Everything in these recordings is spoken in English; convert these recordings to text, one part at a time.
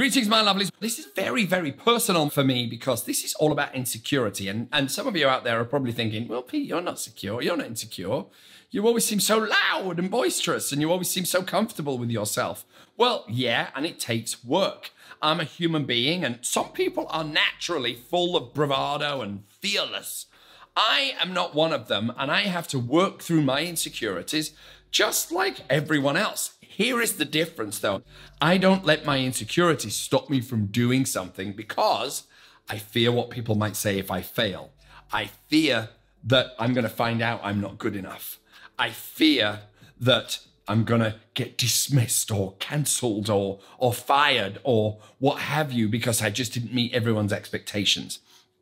Greetings, my lovelies. This is very, very personal for me because this is all about insecurity. And, and some of you out there are probably thinking, well, Pete, you're not secure. You're not insecure. You always seem so loud and boisterous and you always seem so comfortable with yourself. Well, yeah, and it takes work. I'm a human being, and some people are naturally full of bravado and fearless. I am not one of them, and I have to work through my insecurities just like everyone else. Here is the difference though I don't let my insecurities stop me from doing something because I fear what people might say if I fail. I fear that I'm going to find out I'm not good enough. I fear that I'm going to get dismissed or cancelled or or fired or what have you because I just didn't meet everyone's expectations.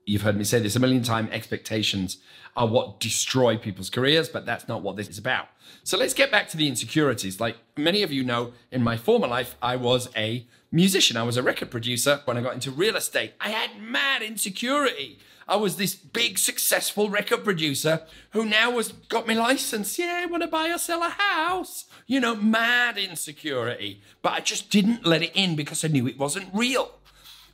You've heard me say this a million times expectations are what destroy people's careers, but that's not what this is about. So let's get back to the insecurities. Like many of you know, in my former life, I was a musician. I was a record producer. When I got into real estate, I had mad insecurity. I was this big, successful record producer who now was got my license. Yeah, I want to buy or sell a house. You know, mad insecurity. But I just didn't let it in because I knew it wasn't real.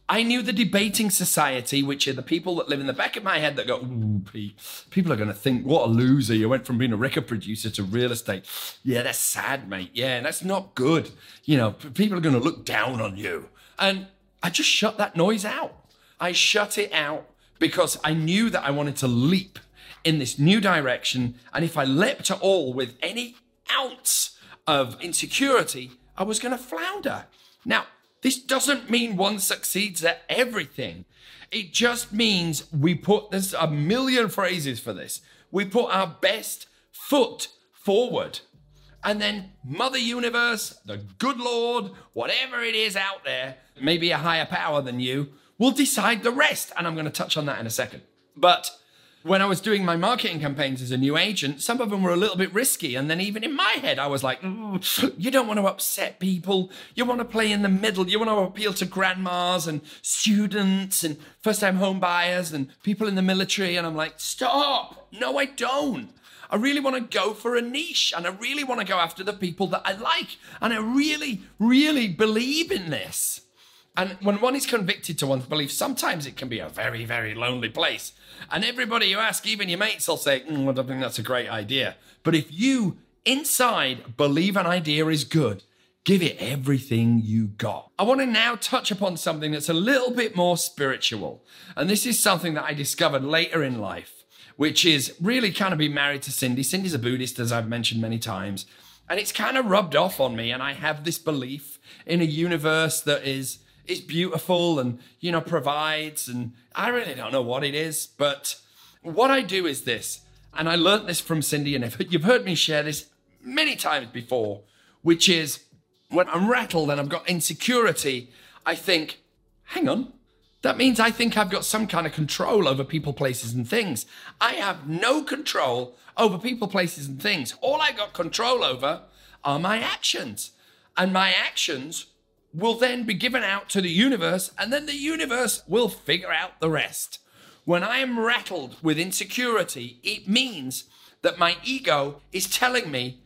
I knew the debating society, which are the people that live in the back of my head that go, Ooh, Pete, people are going to think, what a loser. You went from being a record producer to real estate. Yeah, that's sad, mate. Yeah, that's not good. You know, people are going to look down on you. And I just shut that noise out. I shut it out because I knew that I wanted to leap in this new direction. And if I leapt at all with any ounce of insecurity, I was going to flounder. Now, this doesn't mean one succeeds at everything. It just means we put, there's a million phrases for this. We put our best foot forward. And then Mother Universe, the good Lord, whatever it is out there, maybe a higher power than you, will decide the rest. And I'm going to touch on that in a second. But when I was doing my marketing campaigns as a new agent, some of them were a little bit risky. And then even in my head, I was like, you don't want to upset people. You want to play in the middle. You want to appeal to grandmas and students and first time home buyers and people in the military. And I'm like, stop. No, I don't. I really want to go for a niche and I really want to go after the people that I like. And I really, really believe in this. And when one is convicted to one's belief, sometimes it can be a very, very lonely place. And everybody you ask, even your mates, will say, mm, I don't think that's a great idea. But if you inside believe an idea is good, give it everything you got. I want to now touch upon something that's a little bit more spiritual. And this is something that I discovered later in life, which is really kind of being married to Cindy. Cindy's a Buddhist, as I've mentioned many times. And it's kind of rubbed off on me. And I have this belief in a universe that is is beautiful and you know provides and I really don't know what it is, but what I do is this, and I learned this from Cindy, and you've heard me share this many times before, which is when I'm rattled and I've got insecurity, I think, hang on, that means I think I've got some kind of control over people, places, and things. I have no control over people, places, and things. All I got control over are my actions. And my actions will then be given out to the universe, and then the universe will figure out the rest. When I am rattled with insecurity, it means that my ego is telling me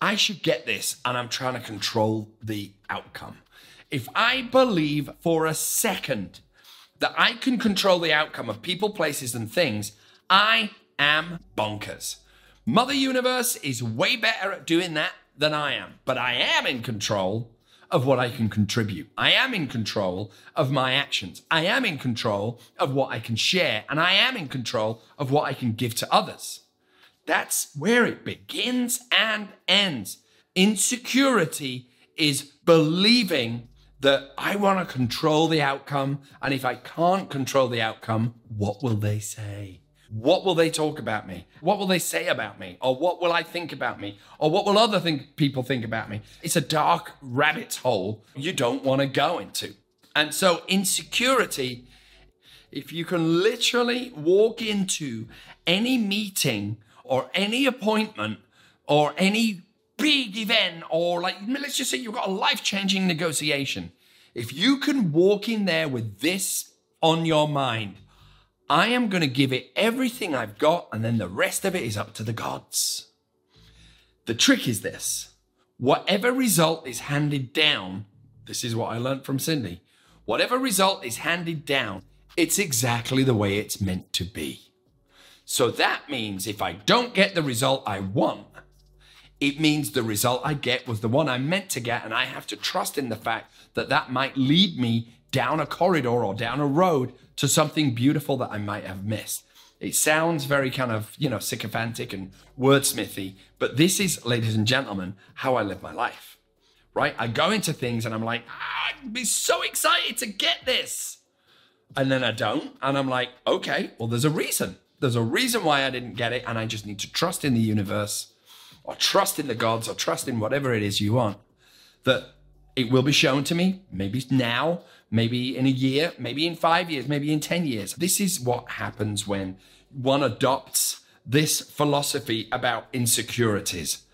I should get this, and I'm trying to control the outcome. If I believe for a second that I can control the outcome of people, places, and things, I am bonkers. Mother Universe is way better at doing that than I am, but I am in control of what I can contribute. I am in control of my actions. I am in control of what I can share. And I am in control of what I can give to others. That's where it begins and ends. Insecurity is believing that I want to control the outcome. And if I can't control the outcome, what will they say? What will they talk about me? What will they say about me? Or what will I think about me? Or what will other think, people think about me? It's a dark rabbit hole you don't want to go into. And so, insecurity, if you can literally walk into any meeting or any appointment or any big event, or like, let's just say you've got a life changing negotiation, if you can walk in there with this on your mind, I am going to give it everything I've got, and then the rest of it is up to the gods. The trick is this whatever result is handed down, this is what I learned from Cindy. Whatever result is handed down, it's exactly the way it's meant to be. So that means if I don't get the result I want, it means the result I get was the one I meant to get, and I have to trust in the fact that that might lead me down a corridor or down a road to something beautiful that I might have missed. It sounds very kind of, you know, sycophantic and wordsmithy, but this is, ladies and gentlemen, how I live my life, right? I go into things and I'm like, ah, I'd be so excited to get this. And then I don't. And I'm like, okay, well, there's a reason. There's a reason why I didn't get it. And I just need to trust in the universe or trust in the gods or trust in whatever it is you want that it will be shown to me, maybe now, maybe in a year, maybe in five years, maybe in 10 years. This is what happens when one adopts this philosophy about insecurities.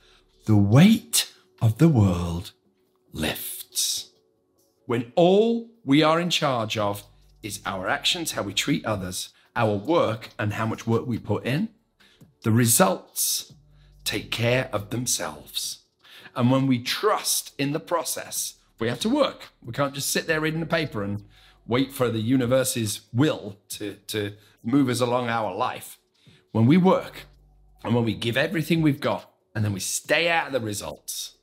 The weight of the world lifts. When all we are in charge of is our actions, how we treat others, our work, and how much work we put in, the results take care of themselves. And when we trust in the process, we have to work. We can't just sit there reading the paper and wait for the universe's will to, to move us along our life. When we work and when we give everything we've got and then we stay out of the results,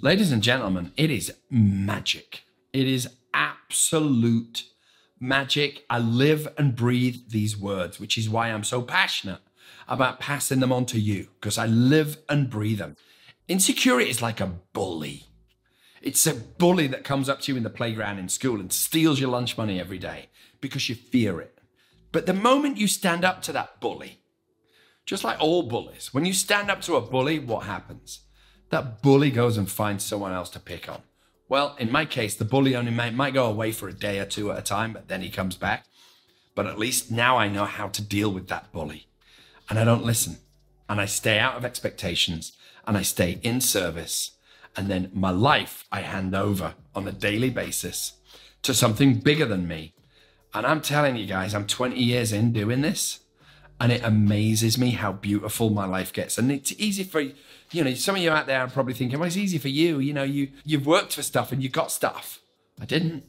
ladies and gentlemen, it is magic. It is absolute magic. I live and breathe these words, which is why I'm so passionate about passing them on to you because I live and breathe them. Insecurity is like a bully. It's a bully that comes up to you in the playground in school and steals your lunch money every day because you fear it. But the moment you stand up to that bully, just like all bullies, when you stand up to a bully, what happens? That bully goes and finds someone else to pick on. Well, in my case, the bully only might, might go away for a day or two at a time, but then he comes back. But at least now I know how to deal with that bully and I don't listen and I stay out of expectations and I stay in service. And then my life I hand over on a daily basis to something bigger than me. And I'm telling you guys, I'm 20 years in doing this and it amazes me how beautiful my life gets. And it's easy for you know, some of you out there are probably thinking, well, it's easy for you. You know, you you've worked for stuff and you got stuff. I didn't.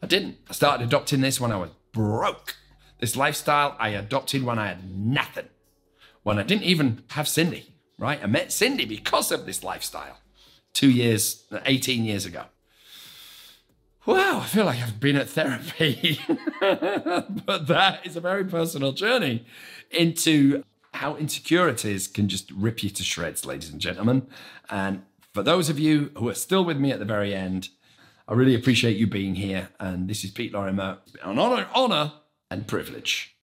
I didn't. I started adopting this when I was broke. This lifestyle I adopted when I had nothing when I didn't even have Cindy, right? I met Cindy because of this lifestyle two years, 18 years ago. Wow, I feel like I've been at therapy. but that is a very personal journey into how insecurities can just rip you to shreds, ladies and gentlemen. And for those of you who are still with me at the very end, I really appreciate you being here. And this is Pete Lorimer. An honor, honor and privilege.